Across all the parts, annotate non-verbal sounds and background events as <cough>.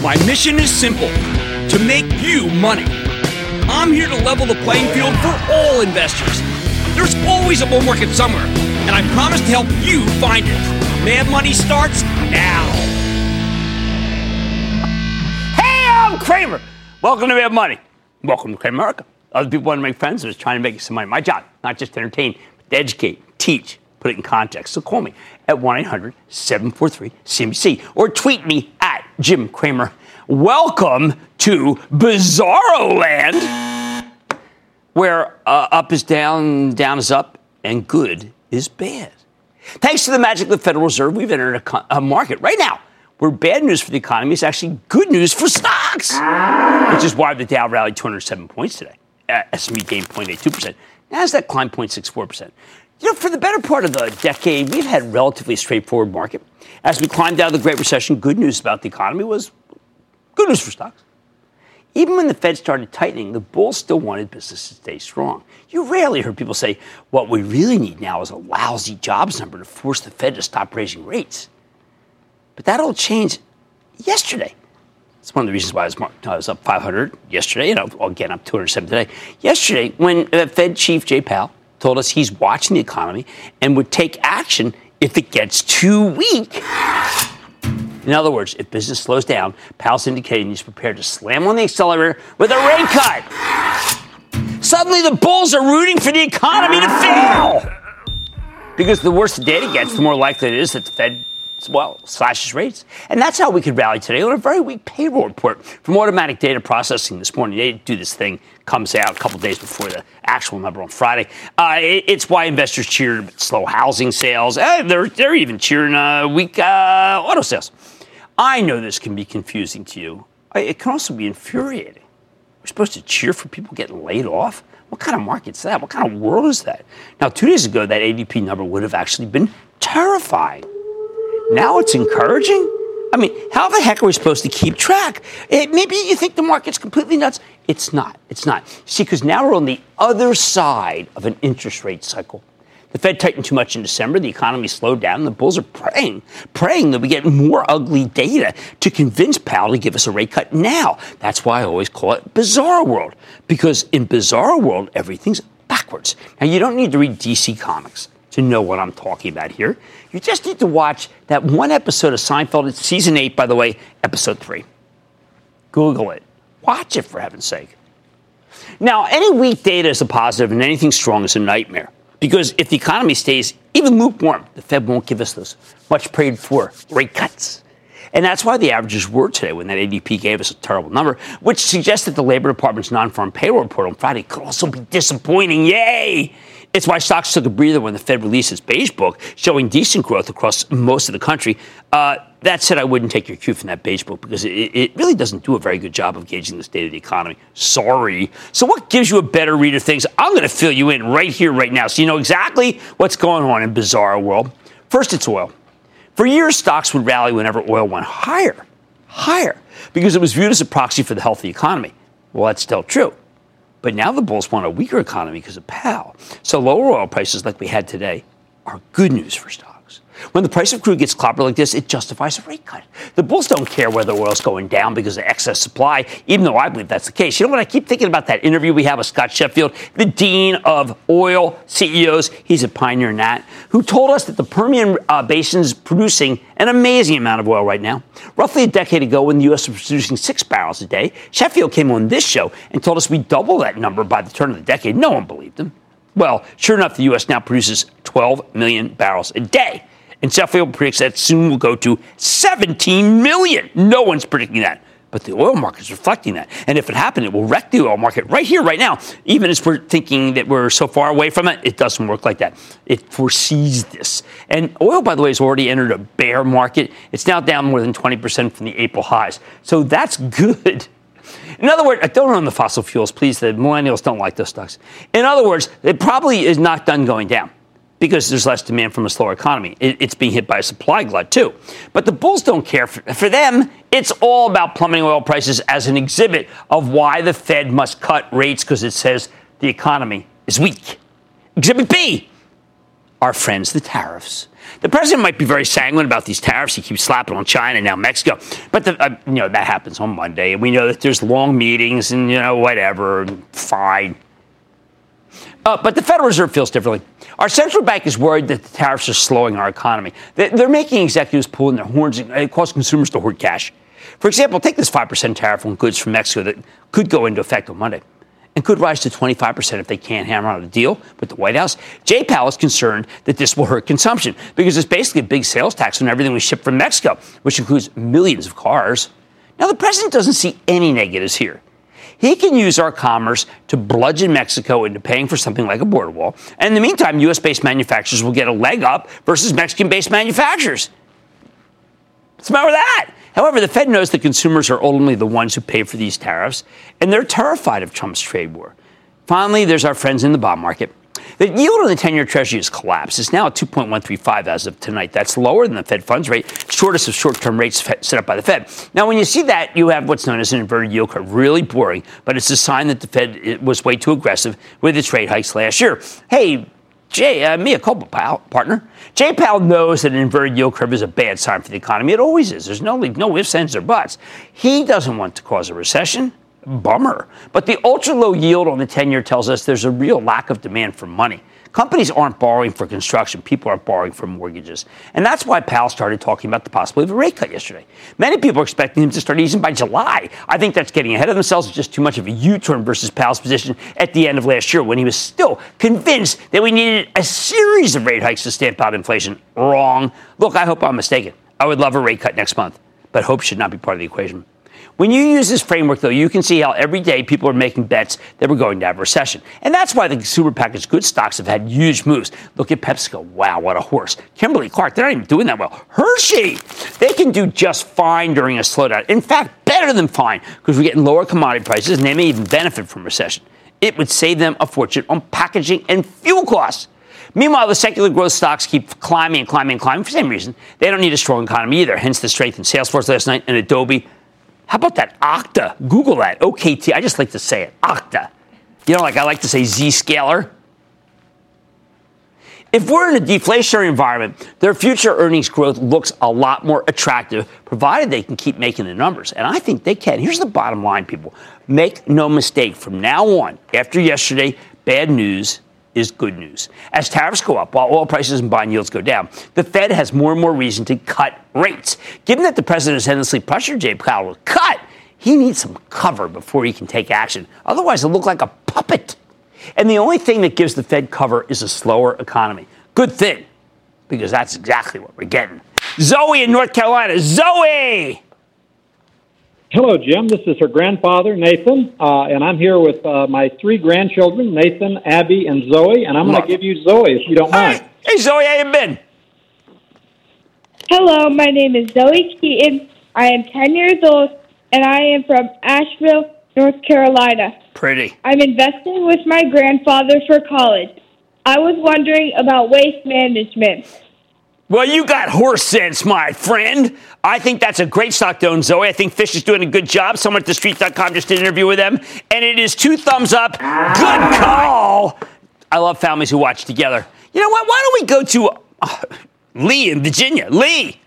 My mission is simple: to make you money. I'm here to level the playing field for all investors. There's always a bull market somewhere, and I promise to help you find it. Mad Money starts now. Hey, I'm Cramer. Welcome to Mad Money. Welcome to Cramer America. Other people want to make friends. I'm just trying to make you some money. My job, not just to entertain, but to educate, teach, put it in context. So call me at 1 800 743 CNBC or tweet me at Jim Cramer. Welcome to Bizarro Land, where uh, up is down, down is up, and good is bad. Thanks to the magic of the Federal Reserve, we've entered a, co- a market right now where bad news for the economy is actually good news for stocks, which is why the Dow rallied 207 points today. Uh, S&P gained 0.82%. Nasdaq climbed 0.64%. You know, for the better part of the decade, we've had a relatively straightforward market. As we climbed out of the Great Recession, good news about the economy was good news for stocks. Even when the Fed started tightening, the bulls still wanted business to stay strong. You rarely heard people say, what we really need now is a lousy jobs number to force the Fed to stop raising rates. But that all changed yesterday. It's one of the reasons why I was, I was up 500 yesterday, and I'll, again up 207 today. Yesterday, when uh, Fed Chief Jay Powell told us he's watching the economy and would take action if it gets too weak. In other words, if business slows down, Powell's indicating he's prepared to slam on the accelerator with a rate cut. Suddenly, the bulls are rooting for the economy to fail. Because the worse the data gets, the more likely it is that the Fed well, slashes rates. And that's how we could rally today on a very weak payroll report from automatic data processing this morning. They do this thing, comes out a couple days before the actual number on Friday. Uh, it, it's why investors cheered slow housing sales. Uh, they're, they're even cheering uh, weak uh, auto sales. I know this can be confusing to you. It can also be infuriating. We're supposed to cheer for people getting laid off? What kind of market's that? What kind of world is that? Now, two days ago, that ADP number would have actually been terrifying. Now it's encouraging? I mean, how the heck are we supposed to keep track? It, maybe you think the market's completely nuts. It's not. It's not. See, because now we're on the other side of an interest rate cycle. The Fed tightened too much in December. The economy slowed down. The bulls are praying, praying that we get more ugly data to convince Powell to give us a rate cut now. That's why I always call it Bizarro world, because in Bizarro world, everything's backwards. Now, you don't need to read DC Comics to know what I'm talking about here. You just need to watch that one episode of Seinfeld. It's season eight, by the way, episode three. Google it. Watch it, for heaven's sake. Now, any weak data is a positive, and anything strong is a nightmare. Because if the economy stays even lukewarm, the Fed won't give us those much prayed for rate cuts. And that's why the averages were today when that ADP gave us a terrible number, which suggests that the Labor Department's non farm payroll report on Friday could also be disappointing. Yay! It's why stocks took a breather when the Fed released its beige book, showing decent growth across most of the country. Uh, that said, I wouldn't take your cue from that beige book because it, it, really doesn't do a very good job of gauging the state of the economy. Sorry. So, what gives you a better read of things? I'm going to fill you in right here, right now, so you know exactly what's going on in Bizarro world. First, it's oil. For years, stocks would rally whenever oil went higher, higher, because it was viewed as a proxy for the healthy economy. Well, that's still true. But now the bulls want a weaker economy because of Powell. So lower oil prices like we had today are good news for stocks. When the price of crude gets clobbered like this, it justifies a rate cut. The bulls don't care whether oil's going down because of excess supply, even though I believe that's the case. You know what? I keep thinking about that interview we have with Scott Sheffield, the dean of oil CEOs. He's a pioneer in that, who told us that the Permian uh, Basin is producing an amazing amount of oil right now. Roughly a decade ago, when the U.S. was producing six barrels a day, Sheffield came on this show and told us we'd double that number by the turn of the decade. No one believed him. Well, sure enough, the U.S. now produces 12 million barrels a day. And Sheffield predicts that soon will go to 17 million. No one's predicting that But the oil market is reflecting that. And if it happened, it will wreck the oil market right here, right now. Even as we're thinking that we're so far away from it, it doesn't work like that. It foresees this. And oil, by the way, has already entered a bear market. It's now down more than 20% from the April highs. So that's good. In other words, don't own the fossil fuels, please. The millennials don't like those stocks. In other words, it probably is not done going down because there's less demand from a slower economy. It, it's being hit by a supply glut, too. But the bulls don't care. For, them, it's all about plummeting oil prices as an exhibit of why the Fed must cut rates because it says the economy is weak. Exhibit B our friends, the tariffs. The president might be very sanguine about these tariffs. He keeps slapping on China and now Mexico. But the, uh, you know that happens on Monday, and we know that there's long meetings and you know whatever. Fine. Uh, but the Federal Reserve feels differently. Our central bank is worried that the tariffs are slowing our economy. They're making executives pull in their horns and cause consumers to hoard cash. For example, take this 5% tariff on goods from Mexico that could go into effect on Monday and could rise to 25% if they can't hammer out a deal with the White House. Jay Powell is concerned that this will hurt consumption because it's basically a big sales tax on everything we ship from Mexico, which includes millions of cars. Now, the president doesn't see any negatives here. He can use our commerce to bludgeon Mexico into paying for something like a border wall. And in the meantime, U.S. based manufacturers will get a leg up versus Mexican based manufacturers. What's the matter with that? However, the Fed knows that consumers are ultimately the ones who pay for these tariffs, and they're terrified of Trump's trade war. Finally, there's our friends in the bond market. The yield on the 10 year Treasury has collapsed. It's now at 2.135 as of tonight. That's lower than the Fed funds rate, shortest of short term rates set up by the Fed. Now, when you see that, you have what's known as an inverted yield curve. Really boring, but it's a sign that the Fed was way too aggressive with its rate hikes last year. Hey, Jay, uh, a culpa, pal, partner. Jay Powell knows that an inverted yield curve is a bad sign for the economy. It always is. There's no, no ifs, ands, or buts. He doesn't want to cause a recession. Bummer. But the ultra low yield on the 10 year tells us there's a real lack of demand for money. Companies aren't borrowing for construction. People aren't borrowing for mortgages. And that's why Powell started talking about the possibility of a rate cut yesterday. Many people are expecting him to start easing by July. I think that's getting ahead of themselves. It's just too much of a U turn versus Powell's position at the end of last year when he was still convinced that we needed a series of rate hikes to stamp out inflation. Wrong. Look, I hope I'm mistaken. I would love a rate cut next month, but hope should not be part of the equation. When you use this framework, though, you can see how every day people are making bets that we're going to have a recession. And that's why the consumer packaged goods stocks have had huge moves. Look at PepsiCo. Wow, what a horse. Kimberly Clark, they're not even doing that well. Hershey, they can do just fine during a slowdown. In fact, better than fine, because we're getting lower commodity prices and they may even benefit from recession. It would save them a fortune on packaging and fuel costs. Meanwhile, the secular growth stocks keep climbing and climbing and climbing for the same reason. They don't need a strong economy either, hence the strength in Salesforce last night and Adobe how about that Okta? Google that. OKT. I just like to say it. Okta. You know, like I like to say Zscaler. If we're in a deflationary environment, their future earnings growth looks a lot more attractive, provided they can keep making the numbers. And I think they can. Here's the bottom line, people. Make no mistake, from now on, after yesterday, bad news is good news. As tariffs go up while oil prices and bond yields go down, the Fed has more and more reason to cut rates. Given that the president has endlessly pressured Jay Powell to cut, he needs some cover before he can take action. Otherwise, he'll look like a puppet. And the only thing that gives the Fed cover is a slower economy. Good thing, because that's exactly what we're getting. Zoe in North Carolina. Zoe! Hello, Jim. This is her grandfather, Nathan, uh, and I'm here with uh, my three grandchildren, Nathan, Abby, and Zoe, and I'm going to give you Zoe if you don't mind. Hey, Zoe, how you been? Hello, my name is Zoe Keaton. I am 10 years old, and I am from Asheville, North Carolina. Pretty. I'm investing with my grandfather for college. I was wondering about waste management. Well, you got horse sense, my friend. I think that's a great stock to own, Zoe. I think Fish is doing a good job. Someone at TheStreet.com just did an interview with them, and it is two thumbs up. Good call. I love families who watch together. You know what? Why don't we go to uh, Lee in Virginia? Lee.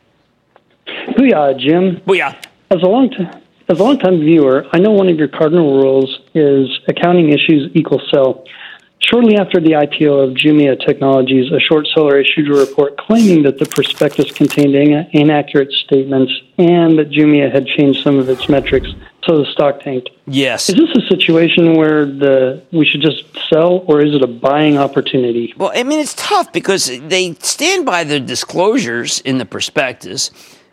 Booyah, Jim. Booyah. As a long time, as a long time viewer, I know one of your cardinal rules is accounting issues equal sell. Shortly after the IPO of Jumia Technologies, a short seller issued a report claiming that the prospectus contained inaccurate statements and that Jumia had changed some of its metrics, so the stock tanked. Yes. Is this a situation where the we should just sell, or is it a buying opportunity? Well, I mean, it's tough because they stand by the disclosures in the prospectus,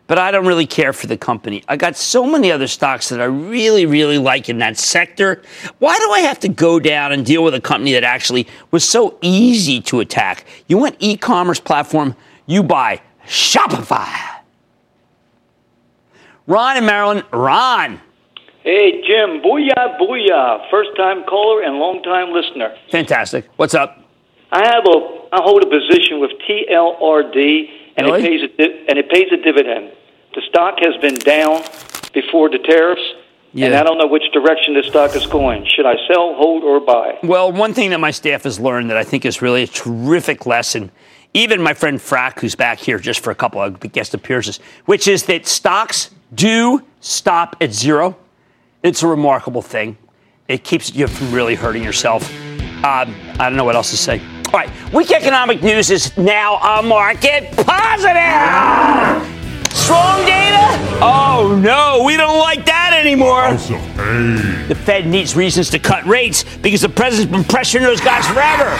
but I don't really care for the company. I got so many other stocks that I really, really like in that sector. Why do I have to go down and deal with a company that actually was so easy to attack? You want e commerce platform, you buy Shopify. Ron and Maryland, Ron. Hey, Jim. Booyah, booyah. First time caller and long time listener. Fantastic. What's up? I have a, I hold a position with TLRD, and Really? it pays a, and it pays a dividend. The stock has been down before the tariffs, and I don't know which direction the stock is going. Should I sell, hold, or buy? Well, one thing that my staff has learned that I think is really a terrific lesson, even my friend Frack, who's back here just for a couple of guest appearances, which is that stocks do stop at zero. It's a remarkable thing. It keeps you from really hurting yourself. Um, I don't know what else to say. All right, weak economic news is now a market positive. Strong data? Oh no, we don't like that anymore. The Fed needs reasons to cut rates because the president's been pressuring those guys forever.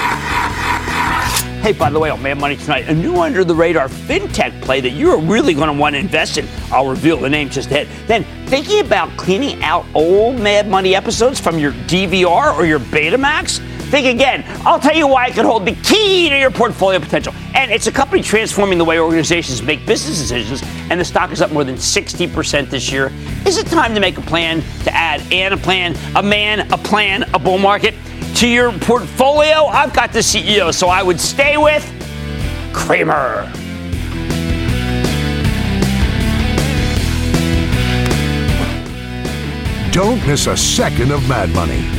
Hey, by the way, on Mad Money tonight, a new under the radar fintech play that you're really going to want to invest in. I'll reveal the name just ahead. Then, thinking about cleaning out old Mad Money episodes from your DVR or your Betamax? Think again. I'll tell you why it could hold the key to your portfolio potential. And it's a company transforming the way organizations make business decisions, and the stock is up more than 60% this year. Is it time to make a plan to add Anaplan, a man, a plan, a bull market to your portfolio? I've got the CEO, so I would stay with Cramer. Don't miss a second of Mad Money.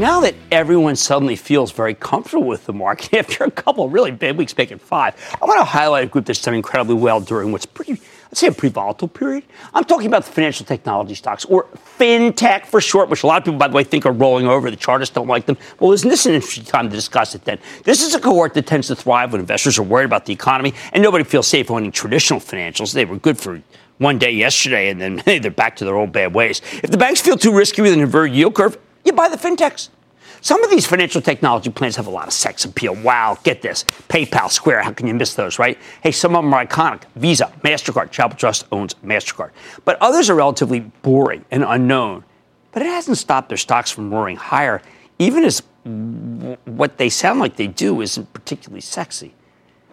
Now that everyone suddenly feels very comfortable with the market <laughs> after a couple really bad weeks making five, I want to highlight a group that's done incredibly well during what's pretty, let's say, a pretty volatile period. I'm talking about the financial technology stocks, or fintech for short, which a lot of people, by the way, think are rolling over. The chartists don't like them. Well, isn't this an interesting time to discuss it then? This is a cohort that tends to thrive when investors are worried about the economy, and nobody feels safe owning traditional financials. They were good for one day yesterday, and then <laughs> they're back to their old bad ways. If the banks feel too risky with an inverted yield curve, you buy the fintechs. Some of these financial technology plans have a lot of sex appeal. Wow, get this. PayPal, Square, how can you miss those, right? Hey, some of them are iconic. Visa, MasterCard, Travel Trust owns MasterCard. But others are relatively boring and unknown. But it hasn't stopped their stocks from roaring higher, even as w- what they sound like they do isn't particularly sexy.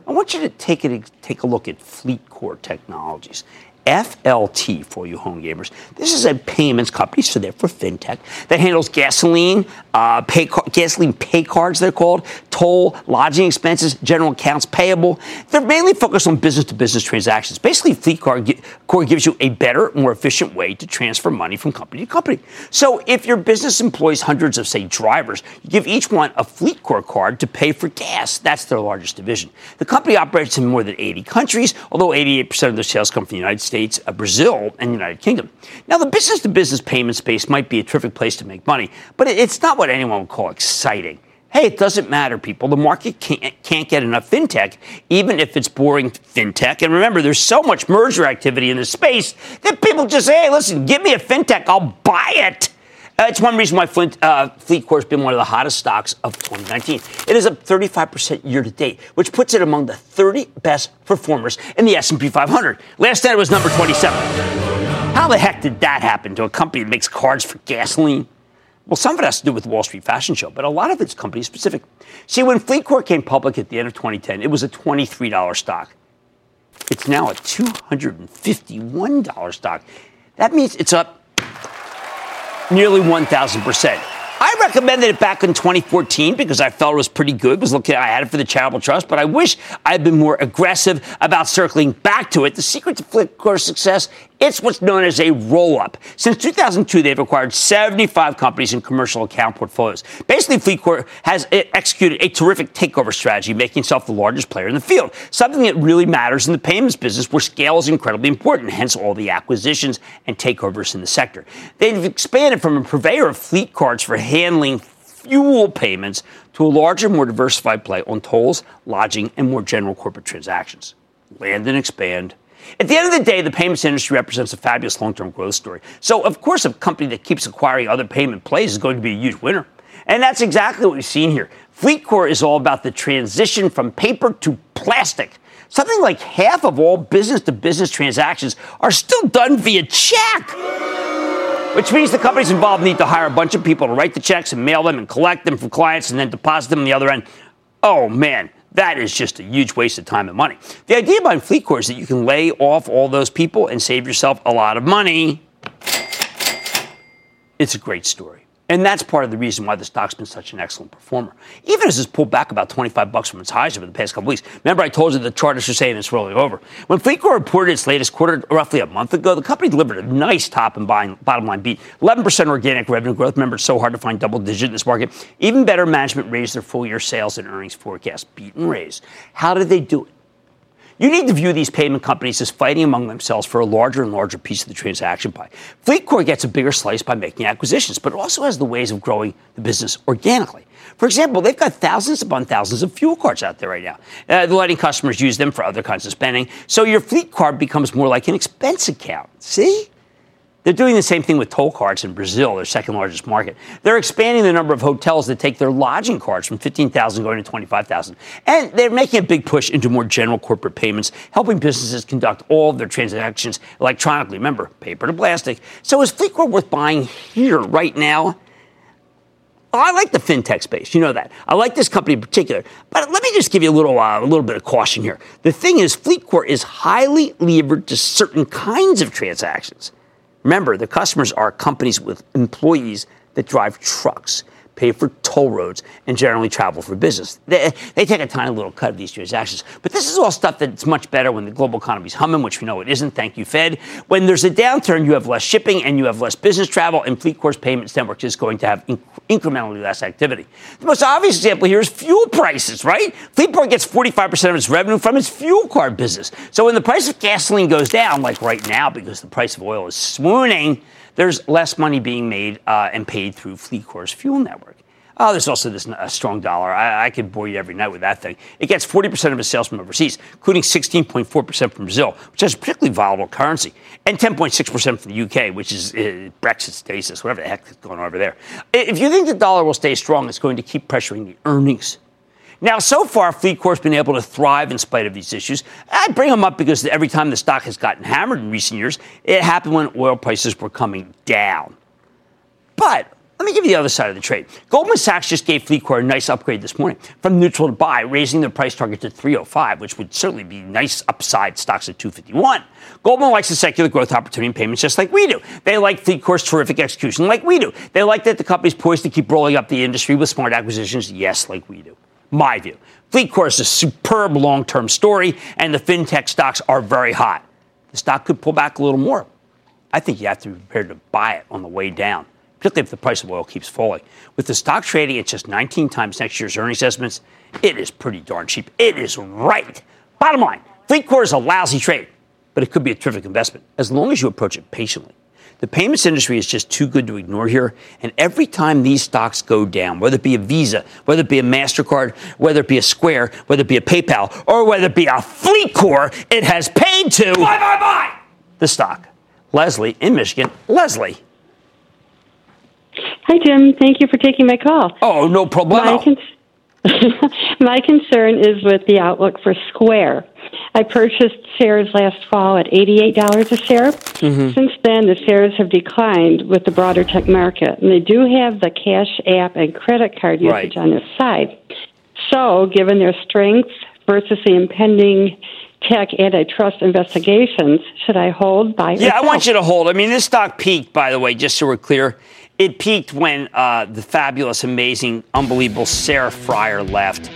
I want you to take a, take a look at FleetCor Technologies. FLT for you home gamers. This is a payments company, so they're for fintech that handles gasoline, uh, pay car- gasoline pay cards. They're called toll, lodging expenses, general accounts payable. They're mainly focused on business-to-business transactions. Basically, FleetCor gi- Core gives you a better, more efficient way to transfer money from company to company. So, if your business employs hundreds of, say, drivers, you give each one a FleetCor card to pay for gas. That's their largest division. The company operates in more than 80 countries, although 88% of their sales come from the United States, uh, Brazil, and the United Kingdom. Now, the business to business payment space might be a terrific place to make money, but it's not what anyone would call exciting. Hey, it doesn't matter, people. The market can't, can't get enough fintech, even if it's boring fintech. And remember, there's so much merger activity in this space that people just say, hey, listen, give me a fintech, I'll buy it. Uh, it's one reason why Flint, uh, FleetCor has been one of the hottest stocks of 2019. It is up 35% year to date, which puts it among the 30 best performers in the S&P 500. Last night it was number 27. How the heck did that happen to a company that makes cards for gasoline? Well, some of it has to do with Wall Street fashion show, but a lot of it's company specific. See, when FleetCor came public at the end of 2010, it was a $23 stock. It's now a $251 stock. That means it's up nearly 1,000%. I recommended it back in 2014 because I felt it was pretty good. Was looking, I had it for the charitable trust, but I wish I'd been more aggressive about circling back to it. The secret to FleetCor's success it's what's known as a roll up. Since 2002, they've acquired 75 companies in commercial account portfolios. Basically, FleetCor has executed a terrific takeover strategy, making itself the largest player in the field, something that really matters in the payments business where scale is incredibly important, hence all the acquisitions and takeovers in the sector. They've expanded from a purveyor of fleet cards for handling fuel payments to a larger, more diversified play on tolls, lodging, and more general corporate transactions. Land and expand at the end of the day, the payments industry represents a fabulous long term growth story. So, of course, a company that keeps acquiring other payment plays is going to be a huge winner. And that's exactly what we've seen here. FleetCor is all about the transition from paper to plastic. Something like half of all business to business transactions are still done via check. Which means the companies involved need to hire a bunch of people to write the checks and mail them and collect them from clients and then deposit them on the other end. Oh man, that is just a huge waste of time and money. The idea behind FleetCor is that you can lay off all those people and save yourself a lot of money. It's a great story. And that's part of the reason why the stock's been such an excellent performer. Even as it's pulled back about 25 bucks from its highs over the past couple weeks. Remember, I told you the charters are saying it's rolling over. When FleetCor reported its latest quarter roughly a month ago, the company delivered a nice top and bottom line beat. 11% organic revenue growth. Remember, it's so hard to find double digit in this market. Even better management raised their full year sales and earnings forecast. Beat and raise. How did they do it? You need to view these payment companies as fighting among themselves for a larger and larger piece of the transaction pie. FleetCor gets a bigger slice by making acquisitions, but it also has the ways of growing the business organically. For example, they've got thousands upon thousands of fuel cards out there right now. Uh, they're letting customers use them for other kinds of spending. So your fleet card becomes more like an expense account. See? They're doing the same thing with toll cards in Brazil, their second largest market. They're expanding the number of hotels that take their lodging cards from 15,000 going to 25,000. And they're making a big push into more general corporate payments, helping businesses conduct all of their transactions electronically. Remember, paper to plastic. So is FleetCor worth buying here right now? I like the fintech space. You know that. I like this company in particular. But let me just give you a little, uh, a little bit of caution here. The thing is, FleetCor is highly levered to certain kinds of transactions. Remember, the customers are companies with employees that drive trucks pay for toll roads, and generally travel for business. They, they take a tiny little cut of these transactions. But this is all stuff that's much better when the global economy is humming, which we know it isn't. Thank you, Fed. When there's a downturn, you have less shipping and you have less business travel, and FleetCor's payments network is going to have inc- incrementally less activity. The most obvious example here is fuel prices, right? FleetCor gets 45% of its revenue from its fuel card business. So when the price of gasoline goes down, like right now, because the price of oil is swooning, there's less money being made uh, and paid through FleetCor's fuel network. Oh, there's also this uh, strong dollar. I, I, could bore you every night with that thing. It gets 40% of its sales from overseas, including 16.4% from Brazil, which has a particularly volatile currency, and 10.6% from the UK, which is uh, Brexit stasis, whatever the heck is going on over there. If you think the dollar will stay strong, it's going to keep pressuring the earnings now, so far, FleetCor's been able to thrive in spite of these issues. I bring them up because every time the stock has gotten hammered in recent years, it happened when oil prices were coming down. But let me give you the other side of the trade. Goldman Sachs just gave FleetCor a nice upgrade this morning from neutral to buy, raising their price target to 305, which would certainly be nice upside stocks at 251. Goldman likes the secular growth opportunity in payments just like we do. They like FleetCor's terrific execution like we do. They like that the company's poised to keep rolling up the industry with smart acquisitions, yes, like we do my view. FleetCor is a superb long term story, and the fintech stocks are very hot. The stock could pull back a little more. I think you have to be prepared to buy it on the way down, particularly if the price of oil keeps falling. With the stock trading at just 19 times next year's earnings estimates, it is pretty darn cheap. It is right. Bottom line FleetCor is a lousy trade, but it could be a terrific investment as long as you approach it patiently. The payments industry is just too good to ignore here. And every time these stocks go down, whether it be a Visa, whether it be a MasterCard, whether it be a Square, whether it be a PayPal, or whether it be a FleetCor, it has paid to buy, buy, buy the stock. Leslie in Michigan. Leslie. Hi, Jim. Thank you for taking my call. Oh, no problem. My, con- <laughs> my concern is with the outlook for Square. I purchased shares last fall at $88 a share. Mm-hmm. Since then, the shares have declined with the broader tech market, and they do have the cash app and credit card usage right. on their side. So, given their strength versus the impending tech antitrust investigations should I hold, buy, Yeah, I want you to hold. I mean, this stock peaked, by the way, just so we're clear. It peaked when uh, the fabulous, amazing, unbelievable Sarah Friar left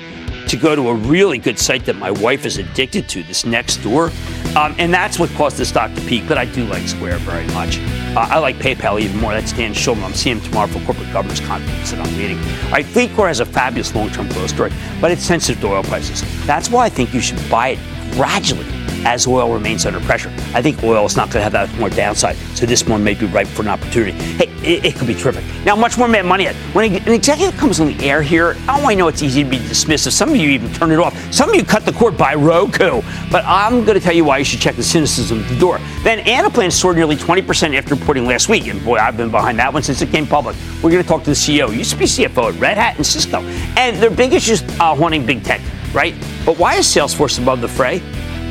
to go to a really good site that my wife is addicted to, this Nextdoor. Um, and that's what caused the stock to peak. But I do like Square very much. Uh, I like PayPal even more. That's Dan Schulman. I'm seeing him tomorrow for corporate governance conference that I'm leading. All right, FleetCor has a fabulous long-term growth story, but it's sensitive to oil prices. That's why I think you should buy it gradually as oil remains under pressure. I think oil is not going to have that more downside, so this one may be ripe for an opportunity. Hey, it, it could be terrific. Now, much more Mad Money. When an executive comes on the air here, oh, I know it's easy to be dismissive. Some of you even turn it off. Some of you cut the cord by Roku. But I'm going to tell you why you should check the cynicism at the door. Then Anaplan soared nearly 20% after reporting last week, and boy, I've been behind that one since it came public. We're going to talk to the CEO, used to be CFO at Red Hat and Cisco, and their big issues uh, haunting big tech, right? But why is Salesforce above the fray?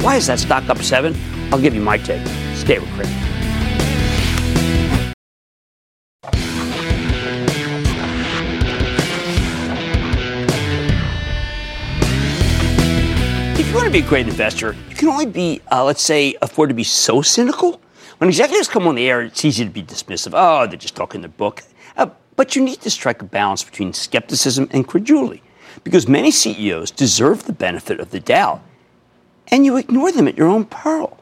Why is that stock up seven? I'll give you my take. Stay with Craig. If you want to be a great investor, you can only be, uh, let's say, afford to be so cynical. When executives come on the air, it's easy to be dismissive. Oh, they're just talking their book. Uh, but you need to strike a balance between skepticism and credulity because many CEOs deserve the benefit of the doubt and you ignore them at your own peril.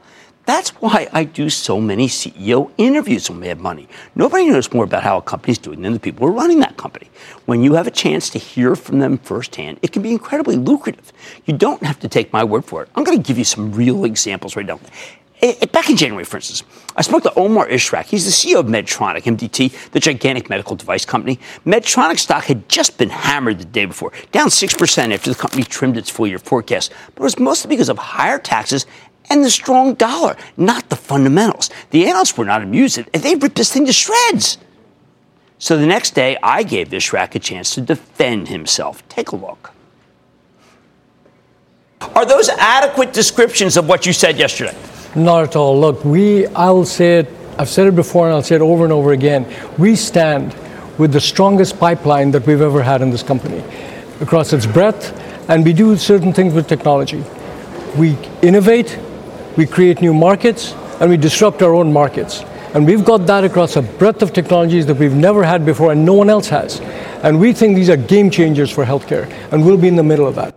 That's why I do so many CEO interviews on Mad Money. Nobody knows more about how a company's doing than the people who are running that company. When you have a chance to hear from them firsthand, it can be incredibly lucrative. You don't have to take my word for it. I'm going to give you some real examples right now. Eh, eh, back in January, for instance, I spoke to Omar Ishrak. He's the CEO of Medtronic, MDT, the gigantic medical device company. Medtronic stock had just been hammered the day before, down 6% after the company trimmed its full year forecast. But it was mostly because of higher taxes and the strong dollar, not the fundamentals. The analysts were not amused, and they ripped this thing to shreds. So the next day, I gave Ishrak a chance to defend himself. Take a look. Are those adequate descriptions of what you said yesterday? Not at all. Look, we, I'll say it, I've said it before and I'll say it over and over again. We stand with the strongest pipeline that we've ever had in this company across its breadth, and we do certain things with technology. We innovate, we create new markets, and we disrupt our own markets. And we've got that across a breadth of technologies that we've never had before and no one else has. And we think these are game changers for healthcare, and we'll be in the middle of that.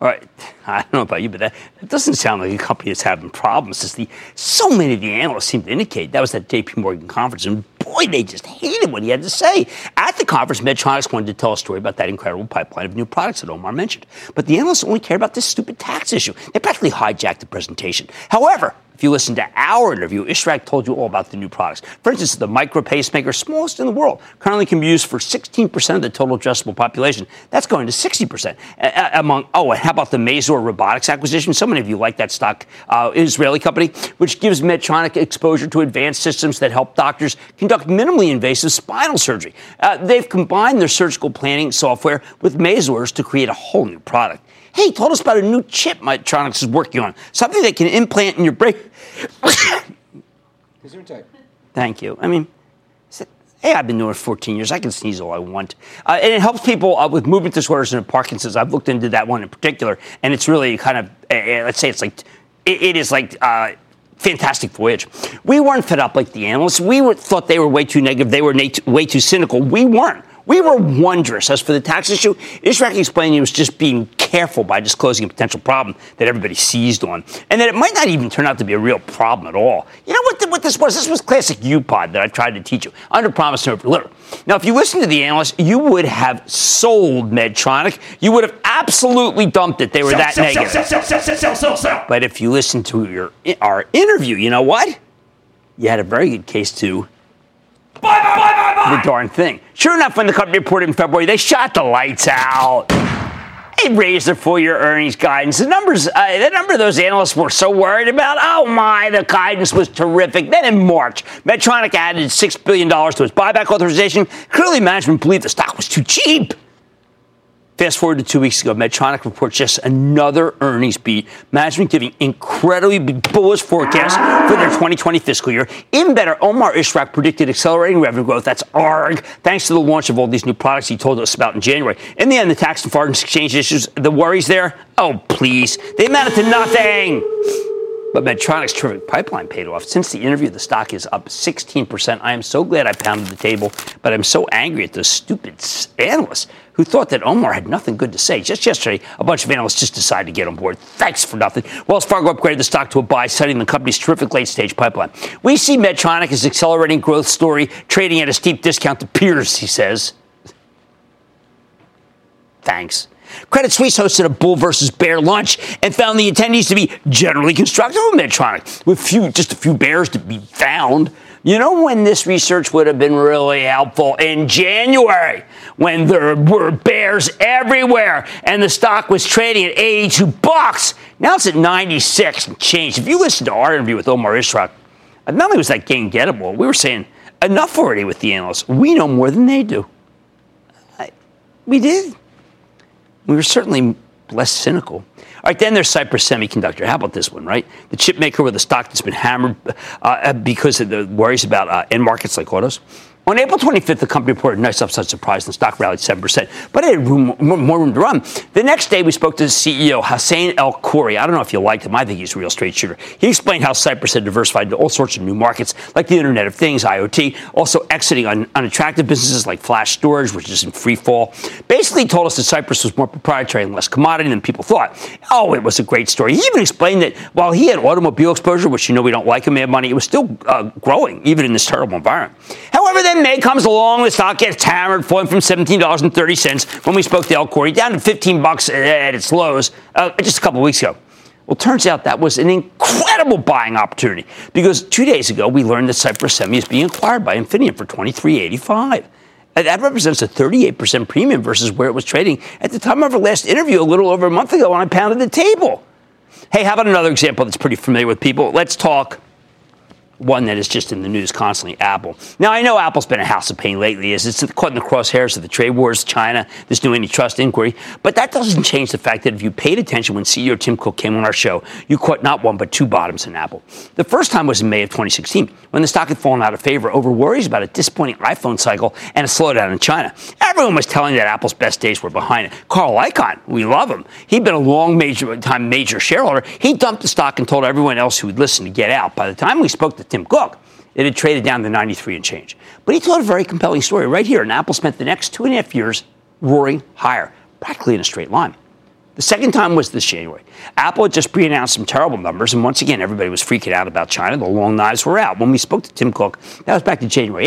All right, <laughs> I don't know about you, but that, that doesn't sound like a company that's having problems. The so many of the analysts seem to indicate, that was that J.P. Morgan conference, and boy, they just hated what he had to say. At the conference, Mitch Medtronic wanted to tell a story about that incredible pipeline of new products that Omar mentioned, but the analysts only cared about this stupid tax issue. They practically hijacked the presentation. However, if you listen to our interview, Ishrak told you all about the new products. For instance, the micro pacemaker, smallest in the world, currently can be used for 16% of the total addressable population. That's going to 60% uh, among. Oh, and how about the Mazor Robotics acquisition? So many of you like that stock, uh, Israeli company, which gives Medtronic exposure to advanced systems that help doctors conduct minimally invasive spinal surgery. Uh, they've combined their surgical planning software with Mazor's to create a whole new product. Hey, told us about a new chip Medtronics is working on, something they can implant in your brain. Thank you. I mean, hey, I've been doing it for 14 years. I can sneeze all I want. Uh, and it helps people uh, with movement disorders and Parkinson's. I've looked into that one in particular, and it's really kind of, uh, let's say it's like, it, it is like, uh, fantastic voyage. We weren't fed up like the analysts. We were, thought they were way too negative. They were way too cynical. We weren't. We were wondrous. As for the tax issue, Ishrak explained he was just being careful by disclosing a potential problem that everybody seized on, and that it might not even turn out to be a real problem at all. You know what, the, what this was? This was classic UPod that I tried to teach you. Under promise and over deliver. Now, if you listen to the analyst, you would have sold Medtronic. You would have absolutely dumped it. They were sell, that sell, negative. Sell, sell, sell, sell, sell, sell, sell. But if you listen to your our interview, you know what? You had a very good case to The darn thing. Sure enough, when the company reported in February, they shot the lights out. They raised their full-year earnings guidance. The numbers, uh, the number of those analysts were so worried about. Oh my, the guidance was terrific. Then in March, Medtronic added six billion dollars to its buyback authorization. Clearly, management believed the stock was too cheap. Fast forward to two weeks ago, Medtronic reports just another earnings beat. Management giving incredibly bullish forecasts for their 2020 fiscal year. Even better, Omar Ishrak predicted accelerating revenue growth. That's ARG, thanks to the launch of all these new products he told us about in January. In the end, the tax and foreign exchange issues, the worries there, oh, please, they amounted to nothing. But Medtronic's terrific pipeline paid off. Since the interview, the stock is up 16%. I am so glad I pounded the table, but I'm so angry at the stupid analysts who thought that Omar had nothing good to say. Just yesterday, a bunch of analysts just decided to get on board. Thanks for nothing. Wells Fargo upgraded the stock to a buy, citing the company's terrific late stage pipeline. We see Medtronic as accelerating growth story, trading at a steep discount to peers, he says. Thanks. Credit Suisse hosted a bull versus bear lunch and found the attendees to be generally constructive of Medtronic, with few, just a few bears to be found. You know when this research would have been really helpful? In January, when there were bears everywhere and the stock was trading at 82 bucks. Now it's at 96 and change. If you listen to our interview with Omar Ishrak, uh, not only was that gain gettable, we were saying enough already with the analysts. We know more than they do. I, we did we were certainly less cynical. All right, then there's Cypress Semiconductor. How about this one, right? The chip maker with a stock that's been hammered uh, because of the worries about uh, end markets like autos. On April 25th, the company reported a nice upside surprise and the stock rallied 7%, but it had room, more room to run. The next day, we spoke to the CEO, Hassane El Khoury. I don't know if you liked him. I think he's a real straight shooter. He explained how Cypress had diversified into all sorts of new markets, like the Internet of Things, IoT, also exiting on unattractive businesses like flash storage, which is in free fall. Basically, told us that Cypress was more proprietary and less commodity than people thought. Oh, it was a great story. He even explained that while he had automobile exposure, which you know we don't like him, he had money, it was still uh, growing, even in this terrible environment. However, then May comes along, the stock gets hammered, falling from $17.30 when we spoke to El Khoury down to 15 bucks at its lows uh, just a couple weeks ago. Well, turns out that was an incredible buying opportunity because two days ago we learned that Cypress Semi is being acquired by Infineon for 23.85. That represents a 38% premium versus where it was trading at the time of our last interview a little over a month ago when I pounded the table. Hey, how about another example that's pretty familiar with people? Let's talk one that is just in the news constantly, Apple. Now, I know Apple's been a house of pain lately as it's caught in the crosshairs of the trade wars, China, this new antitrust inquiry, but that doesn't change the fact that if you paid attention when CEO Tim Cook came on our show, you caught not one but two bottoms in Apple. The first time was in May of 2016 when the stock had fallen out of favor over worries about a disappointing iPhone cycle and a slowdown in China. Everyone was telling that Apple's best days were behind it. Carl Icahn, we love him. He'd been a long major time major shareholder. He dumped the stock and told everyone else who would listen to get out. By the time we spoke to Tim Cook, it had traded down to 93 and change. But he told a very compelling story right here. And Apple spent the next two and a half years roaring higher, practically in a straight line. The second time was this January. Apple had just pre-announced some terrible numbers, and once again, everybody was freaking out about China. The long knives were out. When we spoke to Tim Cook, that was back to January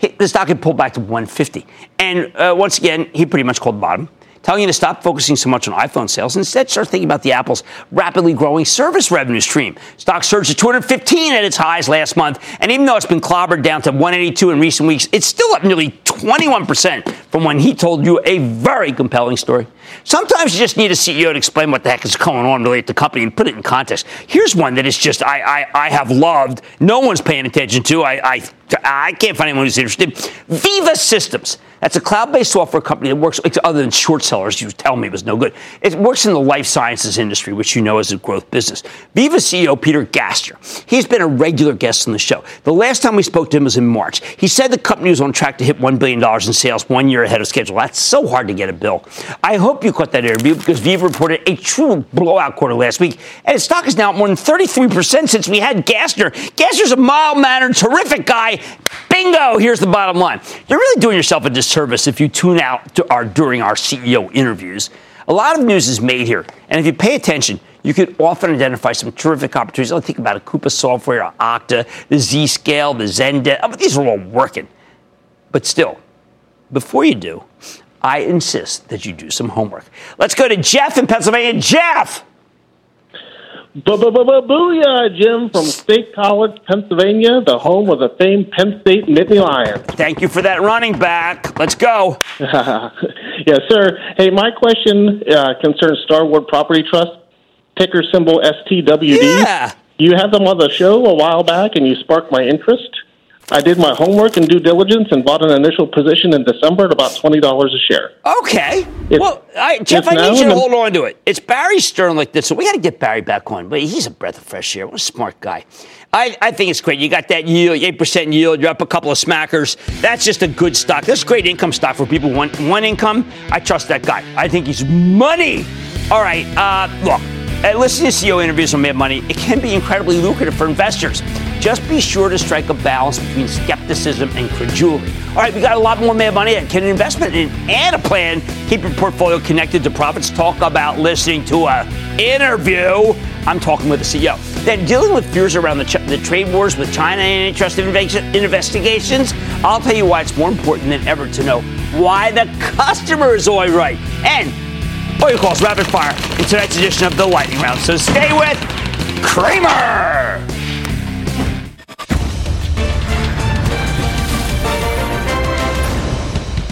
8th. The stock had pulled back to 150, and uh, once again, he pretty much called the bottom telling you to stop focusing so much on iPhone sales and instead start thinking about the Apple's rapidly growing service revenue stream. Stock surged to 215 at its highs last month, and even though it's been clobbered down to 182 in recent weeks, it's still up nearly 21% from when he told you a very compelling story. Sometimes you just need a CEO to explain what the heck is going on really at the company and put it in context. Here's one that is just I I, I have loved. No one's paying attention to. I, I I can't find anyone who's interested. Veeva Systems. That's a cloud-based software company that works other than short sellers. You tell me it was no good. It works in the life sciences industry, which you know is a growth business. Veeva CEO Peter Gassner. He's been a regular guest on the show. The last time we spoke to him was in March. He said the company was on track to hit $1 billion in sales one year ahead of schedule. That's so hard to get a bill. I hope you caught that interview because Veeva reported a true blowout quarter last week, and its stock is now up more than 33% since we had Gassner. Gassner's a mild-mannered, terrific guy. Bingo! Here's the bottom line. You're really doing yourself a disservice if you tune out our, during our CEO interviews. A lot of news is made here, and if you pay attention, you could often identify some terrific opportunities. I think about a Coupa software, or Okta, the Zscaler, the Zendesk. These are all working. But still, before you do, I insist that you do some homework. Let's go to Jeff in Pennsylvania. Jeff! Booyah, Jim from State College, Pennsylvania, the home of the famed Penn State Nittany Lions. Thank you for that running back. Let's go. <laughs> yes, sir. Hey, my question uh, concerns Starwood Property Trust, ticker symbol STWD. Yeah. You had them on the show a while back, and you sparked my interest. I did my homework and due diligence and bought an initial position in December at about twenty dollars a share. Okay. Well, I, Jeff, I need you to hold on to it. It's Barry Sternlicht this, so we got to get Barry back on. But he's a breath of fresh air. What a smart guy. I, I think it's great. You got that yield, 8% yield. You're up a couple of smackers. That's just a good stock. That's great income stock for people who want one income. I trust that guy. I think he's money. All right. Uh, look, listening to CEO interviews on Mad Money, it can be incredibly lucrative for investors. Just be sure to strike a balance between skepticism and credulity. All right, we got a lot more Mad Money. Can an investment in, Anaplan keep your portfolio connected to profits? Talk about listening to a interview. I'm talking with the CEO. Then dealing with fears around the, ch- the trade wars with China and antitrust inve- investigations. I'll tell you why it's more important than ever to know why the customer is always right. And all your calls rapid fire in tonight's edition of the Lightning Round. So stay with Cramer.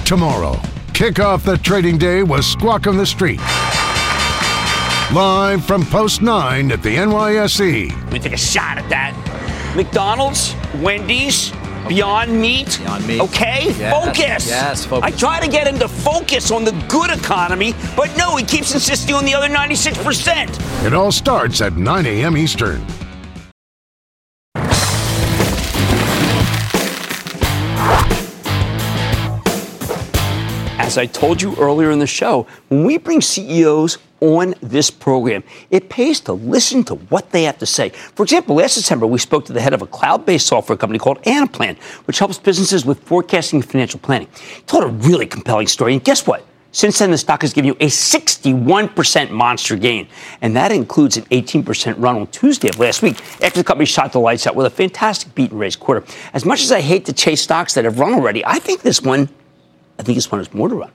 Tomorrow, kick off the trading day with Squawk on the Street. Live from Post 9 at the NYSE. We take a shot at that. McDonald's, Wendy's, Beyond Meat. Beyond Meat. Okay, Yes, focus. yes, focus. I try to get him to focus on the good economy, but no, he keeps insisting on the other 96%. It all starts at 9 a.m. Eastern. As I told you earlier in the show, when we bring CEOs on this program, it pays to listen to what they have to say. For example, last December, we spoke to the head of a cloud based software company called Anaplan, which helps businesses with forecasting and financial planning. He told a really compelling story, and guess what? Since then, the stock has given you a 61% monster gain, and that includes an 18% run on Tuesday of last week after the company shot the lights out with a fantastic beat and raise quarter. As much as I hate to chase stocks that have run already, I think this one I think this one has more to run.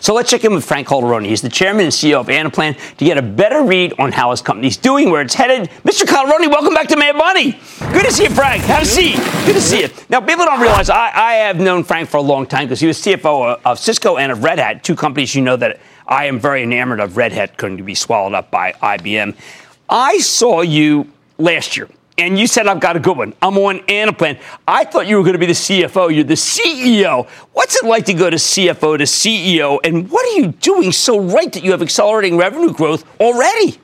So let's check in with Frank Calderoni. He's the chairman and CEO of Anaplan to get a better read on how his company's doing, where it's headed. Mr. Calderoni, welcome back to Mad Money. Good to see you, Frank. Have a seat. Good to see you. Now, people don't realize I, I have known Frank for a long time because he was CFO of Cisco and of Red Hat, two companies you know that I am very enamored of. Red Hat going to be swallowed up by IBM. I saw you last year and you said I've got a good one. I'm on Anaplan. I thought you were going to be the CFO. You're the CEO. What's it like to go to CFO to CEO? And what are you doing so right that you have accelerating revenue growth already?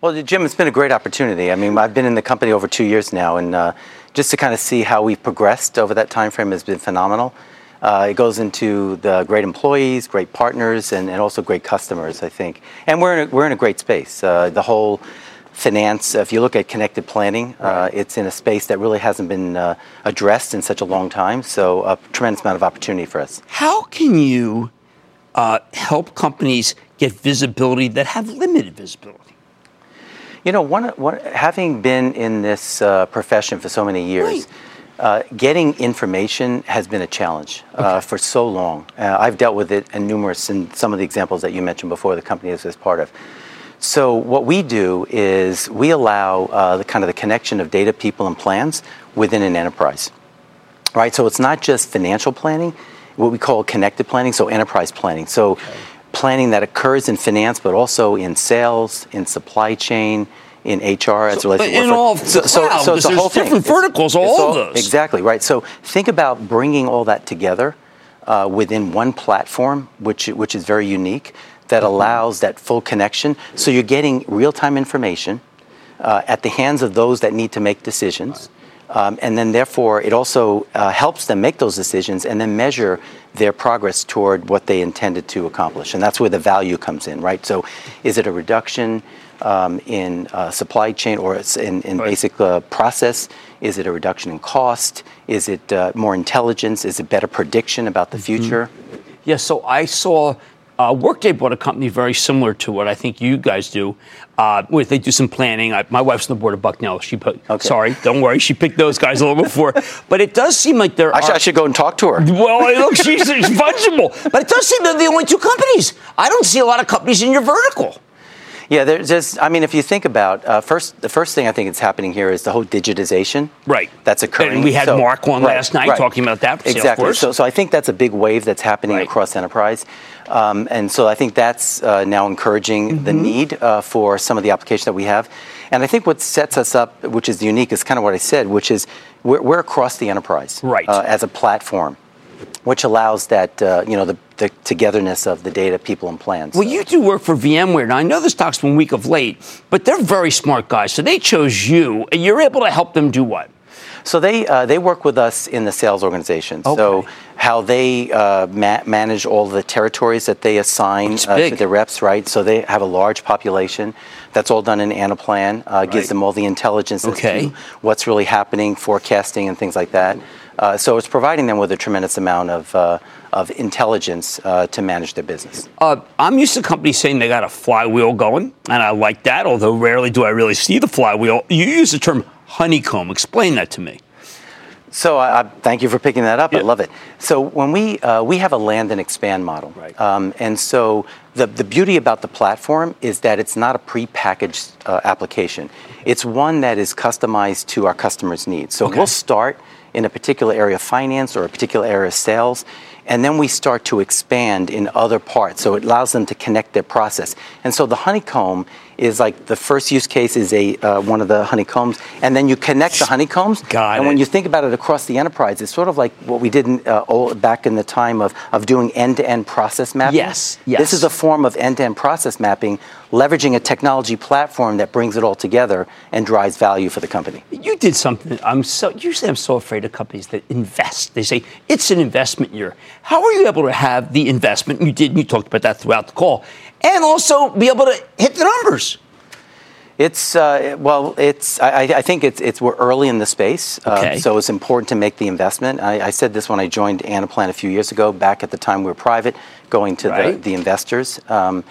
Well, Jim, it's been a great opportunity. I mean, I've been in the company over two years now, and uh, just to kind of see how we've progressed over that time frame has been phenomenal. Uh, it goes into the great employees, great partners, and, and also great customers, I think. And we're in a, we're in a great space. Uh, the whole finance, if you look at connected planning, uh, it's in a space that really hasn't been uh, addressed in such a long time. So, a tremendous amount of opportunity for us. How can you uh, help companies get visibility that have limited visibility? You know, one, one, having been in this uh, profession for so many years, uh, getting information has been a challenge uh, for so long. Uh, I've dealt with it in numerous, in some of the examples that you mentioned before, the company is part of. So what we do is we allow uh, the kind of the connection of data, people, and plans within an enterprise. Right. So it's not just financial planning, what we call connected planning. So enterprise planning. So planning that occurs in finance, but also in sales, in supply chain, in HR as So- well as in all of the cloud, because there's different verticals, all of those. Exactly right. So think about bringing all that together uh, within one platform, which which is very unique, that allows that full connection. So you're getting real time information uh, at the hands of those that need to make decisions. Um, and then, therefore, it also uh, helps them make those decisions and then measure their progress toward what they intended to accomplish. And that's where the value comes in, right? So, is it a reduction um, in uh, supply chain or it's in, in basic uh, process? Is it a reduction in cost? Is it uh, more intelligence? Is it better prediction about the future? Yeah, so I saw uh, Workday bought a company very similar to what I think you guys do. Uh, where they do some planning. I, my wife's on the board of Bucknell. She put. okay. Sorry, don't worry. She picked those guys a little before. <laughs> But it does seem like there I are. should, I should go and talk to her. Well, look, she's, <laughs> she's fungible. But it does seem they're the only two companies. I don't see a lot of companies in your vertical. Yeah, there's just, I mean, if you think about uh, first, the first thing I think is happening here is the whole digitization. Right. That's occurring. And we had So- Mark on right, last night right. talking about that. Exactly. So, so I think that's a big wave that's happening across enterprise. Um, and so I think that's uh, now encouraging the Mm-hmm. need uh, for some of the application that we have. And I think what sets us up, which is unique, is kind of what I said, which is we're, we're across the enterprise Right. uh, as a platform, which allows that, uh, you know, the, the togetherness of the data, people, and plans. Well, you do work for VMware. Now, I know the stock's been weak of late, but they're very smart guys. So they chose you, and you're able to help them do what? So they uh, they work with us in the sales organization. So how they uh, ma- manage all the territories that they assign uh, to their reps, right? So they have a large population. That's all done in Anaplan. Uh, Gives them all the intelligence Okay. as to what's really happening, forecasting, and things like that. Uh, so it's providing them with a tremendous amount of uh, of intelligence uh, to manage their business. Uh, I'm used to companies saying they got a flywheel going, and I like that, although rarely do I really see the flywheel. You use the term honeycomb. Explain that to me. So I, I thank you for picking that up. I love it. So when we uh, we have a land and expand model, right. um, and so the the beauty about the platform is that it's not a prepackaged uh, application. It's one that is customized to our customers' needs. So we'll start in a particular area of finance or a particular area of sales. And then we start to expand in other parts. So it allows them to connect their process. And so the honeycomb is like the first use case is a uh, one of the honeycombs, and then you connect the honeycombs. Got and it. when you think about it across the enterprise, it's sort of like what we did in, uh, old, back in the time of, of doing end-to-end process mapping. Yes, yes. This is a form of end-to-end process mapping, leveraging a technology platform that brings it all together and drives value for the company. You did something. I'm so usually I'm so afraid of companies that invest. They say it's an investment year. How are you able to have the investment? You did. and You talked about that throughout the call, and also be able to hit the numbers. It's uh, well, it's. I, I think it's it's we're early in the space, uh, so it's important to make the investment. I, I said this when I joined Anaplan a few years ago, back at the time we were private, going to the, the investors. Um,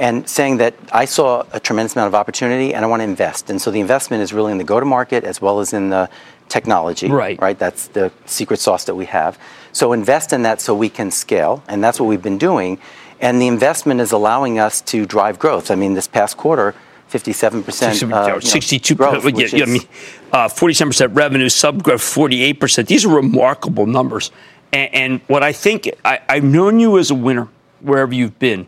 and saying that I saw a tremendous amount of opportunity and I want to invest. And so the investment is really in the go to market as well as in the technology. Right. Right. That's the secret sauce that we have. So invest in that so we can scale. And that's what we've been doing. And the investment is allowing us to drive growth. I mean, this past quarter, 57% uh, you know, 62 growth, yeah, yeah, I mean, uh, 47% revenue, sub growth 48%. These are remarkable numbers. And, and what I think, I, I've known you as a winner wherever you've been.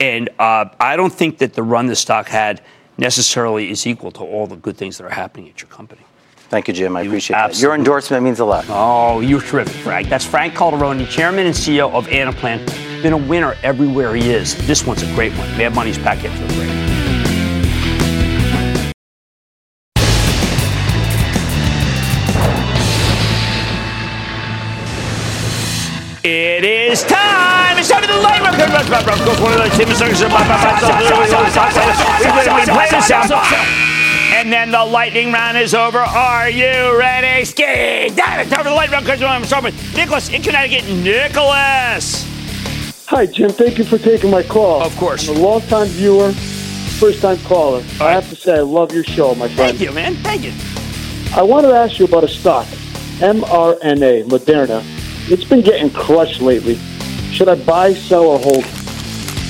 And uh, I don't think that the run the stock had necessarily is equal to all the good things that are happening at your company. Thank you, Jim. I appreciate that. Your absolutely- endorsement means a lot. Oh, you're terrific, Frank. That's Frank Calderoni, Chairman and CEO of Anaplan. Been a winner everywhere he is. This one's a great one. Mad Money's back after the break. It is time. Time for the light round. Goes one of the Tim Suckers. We play the sound. And then the lightning round is over. Are you ready? Ski! Damn it! Time for the lightning round. because I'm starting with Nicholas in Connecticut. Nicholas! Hi, Jim. Thank you for taking my call. Of course. I'm a long-time viewer, first-time caller. I have to say, I love your show, my friend. Thank you, man. Thank you. I wanted to ask you about a stock, mRNA, Moderna. It's been getting crushed lately. Should I buy, sell, or hold?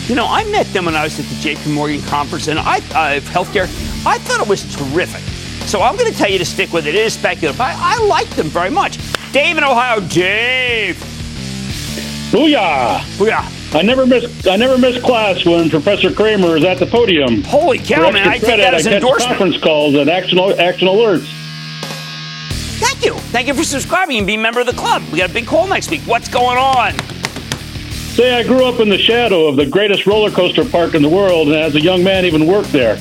You know, I met them when I was at the JP Morgan conference, and I, uh, healthcare, I thought it was terrific. So I'm going to tell you to stick with it. It is speculative. I, I like them very much. Dave in Ohio. Dave. Booyah! Booyah! I never miss I never miss class when Professor Cramer is at the podium. Holy cow, man! extra I take credit, as I an catch endorsement. conference calls and action action alerts. Thank you. Thank you for subscribing and being a member of the club. We got a big call next week. What's going on? Say, I grew up in the shadow of the greatest roller coaster park in the world, and as a young man, even worked there.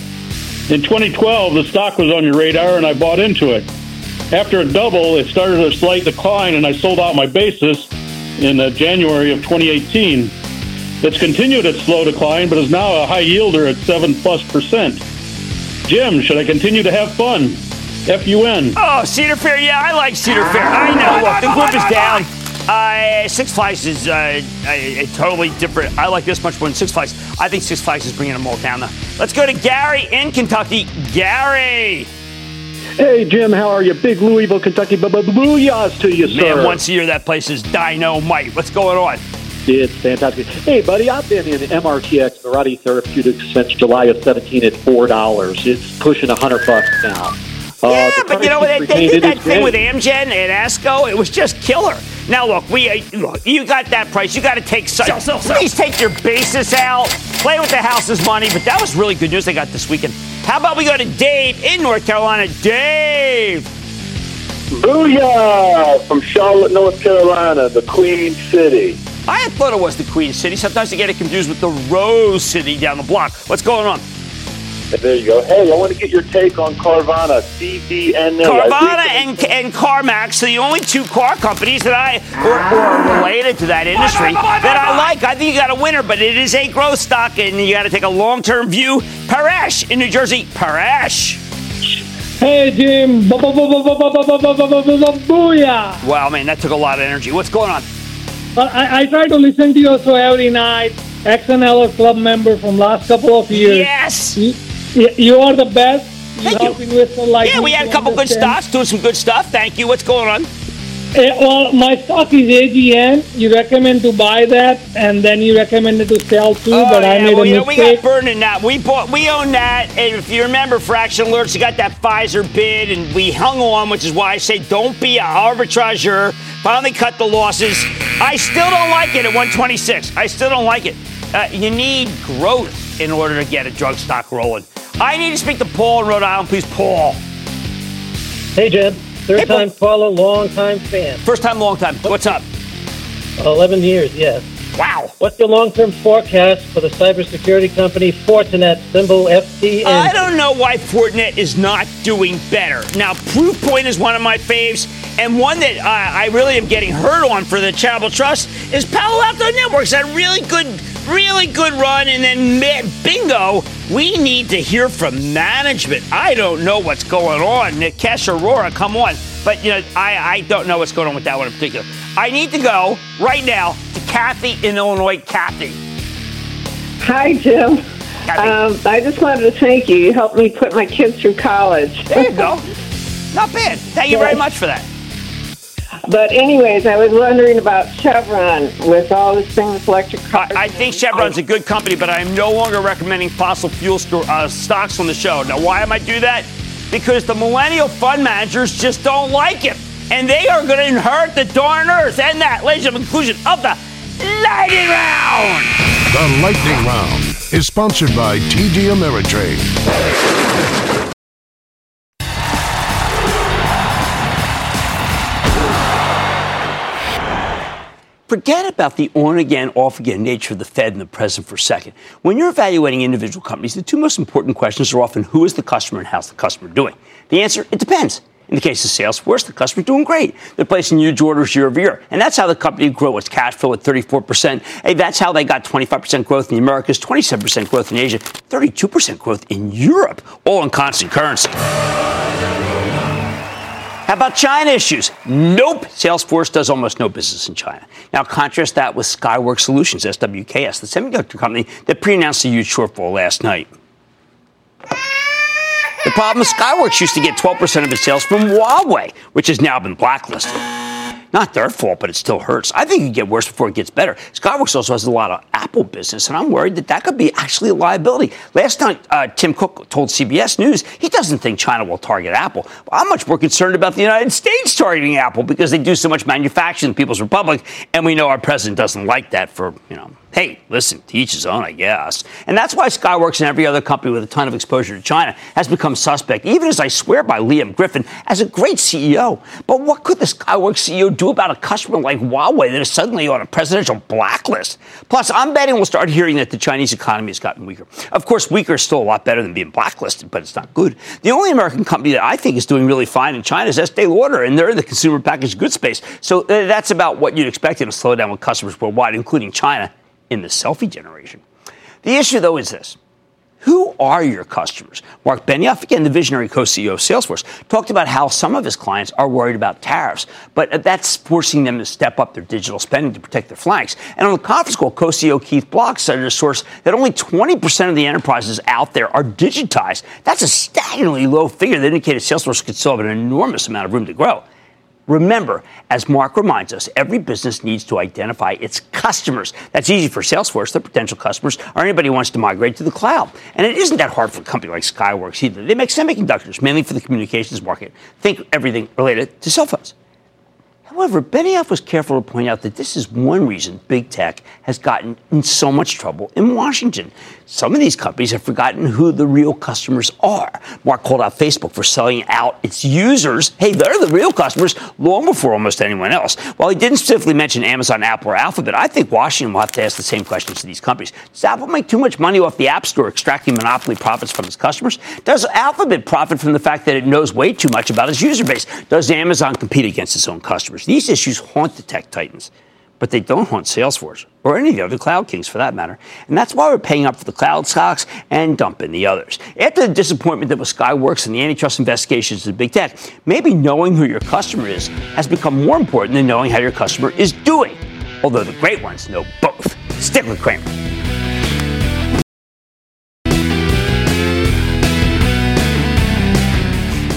In 2012, the stock was on your radar, and I bought into it. After a double, it started a slight decline, and I sold out my basis in uh, January of 2018. It's continued its slow decline, but is now a high yielder at seven plus percent. Jim, should I continue to have fun? F-U-N. Oh, Cedar Fair. Yeah, I like Cedar Fair. I know. Look, the group is down. Uh, Six Flags is uh, a, a totally different. I like this much more than Six Flags. I think Six Flags is bringing them all down. Though. Let's go to Gary in Kentucky. Gary. Hey, Jim, how are you? Big Louisville, Kentucky. Booyahs to you, sir. Man, once a year that place is dynamite. What's going on? It's fantastic. Hey, buddy, I've been in MRTX, Mirati Therapeutics, since July of 17 at $4. It's pushing a 100 bucks now. Uh, yeah, but you know they, they did that thing with Amgen and ASCO. It was just killer. Now look, we uh, look, you got that price. You got to take some. Sell, sell, sell. Please take your basis out. Play with the house's money. But that was really good news they got this weekend. How about we go to Dave in North Carolina? Dave. Booyah! From Charlotte, North Carolina, the Queen City. I thought it was the Queen City. Sometimes you get it confused with the Rose City down the block. What's going on? There you go. Hey, I want to get your take on Carvana, CVNA. Carvana and, and CarMax are the only two car companies that I, or, or related to that industry, that I like. I think you got a winner, but it is a growth stock, and you got to take a long term view. Paresh in New Jersey. Paresh. Hey, Jim. Booyah. Wow, man, that took a lot of energy. What's going on? Well, I, I try to listen to you show every night. XNL club member from last couple of years. Yes. You are the best. Thank you. With the yeah, we had a couple understand. good stocks, doing some good stuff. Thank you. What's going on? Uh, well, my stock is AGN. You recommend to buy that, and then you recommended to sell too. Oh, but yeah, I made well, a you mistake. Know, we got burning that. We bought, we own that. And if you remember, Fraction Alerts, you got that Pfizer bid, and we hung on, which is why I say don't be a arbitrager. Finally, cut the losses. I still don't like it at 126. I still don't like it. Uh, you need growth in order to get a drug stock rolling. I need to speak to Paul in Rhode Island, please. Paul. Hey, Jeb. Third hey, time follow, long time fan. First time, long time. What's up? 11 years, yes. Wow. What's your long term forecast for the cybersecurity company Fortinet, symbol FTN? I don't know why Fortinet is not doing better. Now, Proofpoint is one of my faves, and one that uh, I really am getting hurt on for the Charitable Trust is Palo Alto Networks. That really good, really good run, and then bingo, we need to hear from management. I don't know what's going on. Nikesh Arora, come on. But, you know, I, I don't know what's going on with that one in particular. I need to go right now to Kathy in Illinois. Kathy. Hi, Jim. Um, I just wanted to thank you. You helped me put my kids through college. There you go. <laughs> Not bad. Thank you very much for that. But anyways, I was wondering about Chevron with all this thing with electric cars. I, I think Chevron's a good company, but I am no longer recommending fossil fuel sto- uh, stocks on the show. Now, why am I do that? Because the millennial fund managers just don't like it and they are going to inherit the darn earth. And that, ladies and gentlemen, conclusion of the lightning round. The lightning round is sponsored by TD Ameritrade. Forget about the on again, off again nature of the Fed in the present for a second. When you're evaluating individual companies, the two most important questions are often who is the customer and how's the customer doing? The answer, it depends. In the case of Salesforce, the customer's doing great. They're placing huge orders year over year. And that's how the company grew its cash flow at 34%. Hey, that's how they got 25% growth in the Americas, 27% growth in Asia, 32% growth in Europe, all in constant currency. How about China issues? Nope. Salesforce does almost no business in China. Now, contrast that with Skyworks Solutions, SWKS, the semiconductor company that pre announced a huge shortfall last night. The problem is Skyworks used to get 12% of its sales from Huawei, which has now been blacklisted. Not their fault, but it still hurts. I think it get worse before it gets better. Skyworks also has a lot of Apple business, and I'm worried that that could be actually a liability. Last night, uh, Tim Cook told CBS News he doesn't think China will target Apple. I'm much more concerned about the United States targeting Apple because they do so much manufacturing in the People's Republic, and we know our president doesn't like that for, you know, hey, listen, to each his own, I guess. And that's why Skyworks and every other company with a ton of exposure to China has become suspect, even as I swear by Liam Griffin as a great CEO. But what could the Skyworks CEO do about a customer like Huawei that is suddenly on a presidential blacklist? Plus, I'm betting we'll start hearing that the Chinese economy has gotten weaker. Of course, weaker is still a lot better than being blacklisted, but it's not good. The only American company that I think is doing really fine in China is Estee Lauder, and they're in the consumer packaged goods space. So uh, that's about what you'd expect in a slowdown with customers worldwide, including China in the selfie generation. The issue, though, is this. Who are your customers? Mark Benioff, again, the visionary co-CEO of Salesforce, talked about how some of his clients are worried about tariffs, but that's forcing them to step up their digital spending to protect their flanks. And on the conference call, co-CEO Keith Block cited a source that only 20% of the enterprises out there are digitized. That's a staggeringly low figure that indicated Salesforce could still have an enormous amount of room to grow. Remember, as Mark reminds us, every business needs to identify its customers. That's easy for Salesforce, their potential customers, or anybody who wants to migrate to the cloud. And it isn't that hard for a company like Skyworks either. They make semiconductors, mainly for the communications market. Think everything related to cell phones. However, Benioff was careful to point out that this is one reason big tech has gotten in so much trouble in Washington. Some of these companies have forgotten who the real customers are. Mark called out Facebook for selling out its users. Hey, they're the real customers long before almost anyone else. While he didn't specifically mention Amazon, Apple, or Alphabet, I think Washington will have to ask the same questions to these companies. Does Apple make too much money off the App Store, extracting monopoly profits from its customers? Does Alphabet profit from the fact that it knows way too much about its user base? Does Amazon compete against its own customers? These issues haunt the tech titans but they don't want Salesforce or any of the other cloud kings for that matter. And that's why we're paying up for the cloud stocks and dumping the others. After the disappointment that was Skyworks and the antitrust investigations of big tech, maybe knowing who your customer is has become more important than knowing how your customer is doing. Although the great ones know both. Stick with Cramer.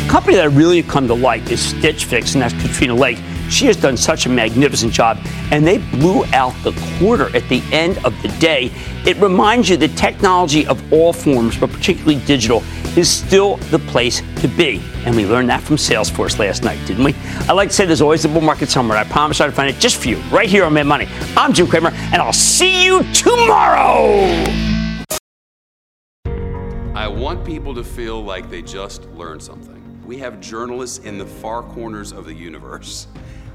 company that I really come to like is Stitch Fix, and that's Katrina Lake. She has done such a magnificent job, and they blew out the quarter at the end of the day. It reminds you that technology of all forms, but particularly digital, is still the place to be. And we learned that from Salesforce last night, didn't we? I like to say there's always a bull market somewhere. I promise I'll find it just for you, right here on Mad Money. I'm Jim Cramer, and I'll see you tomorrow. I want people to feel like they just learned something. We have journalists in the far corners of the universe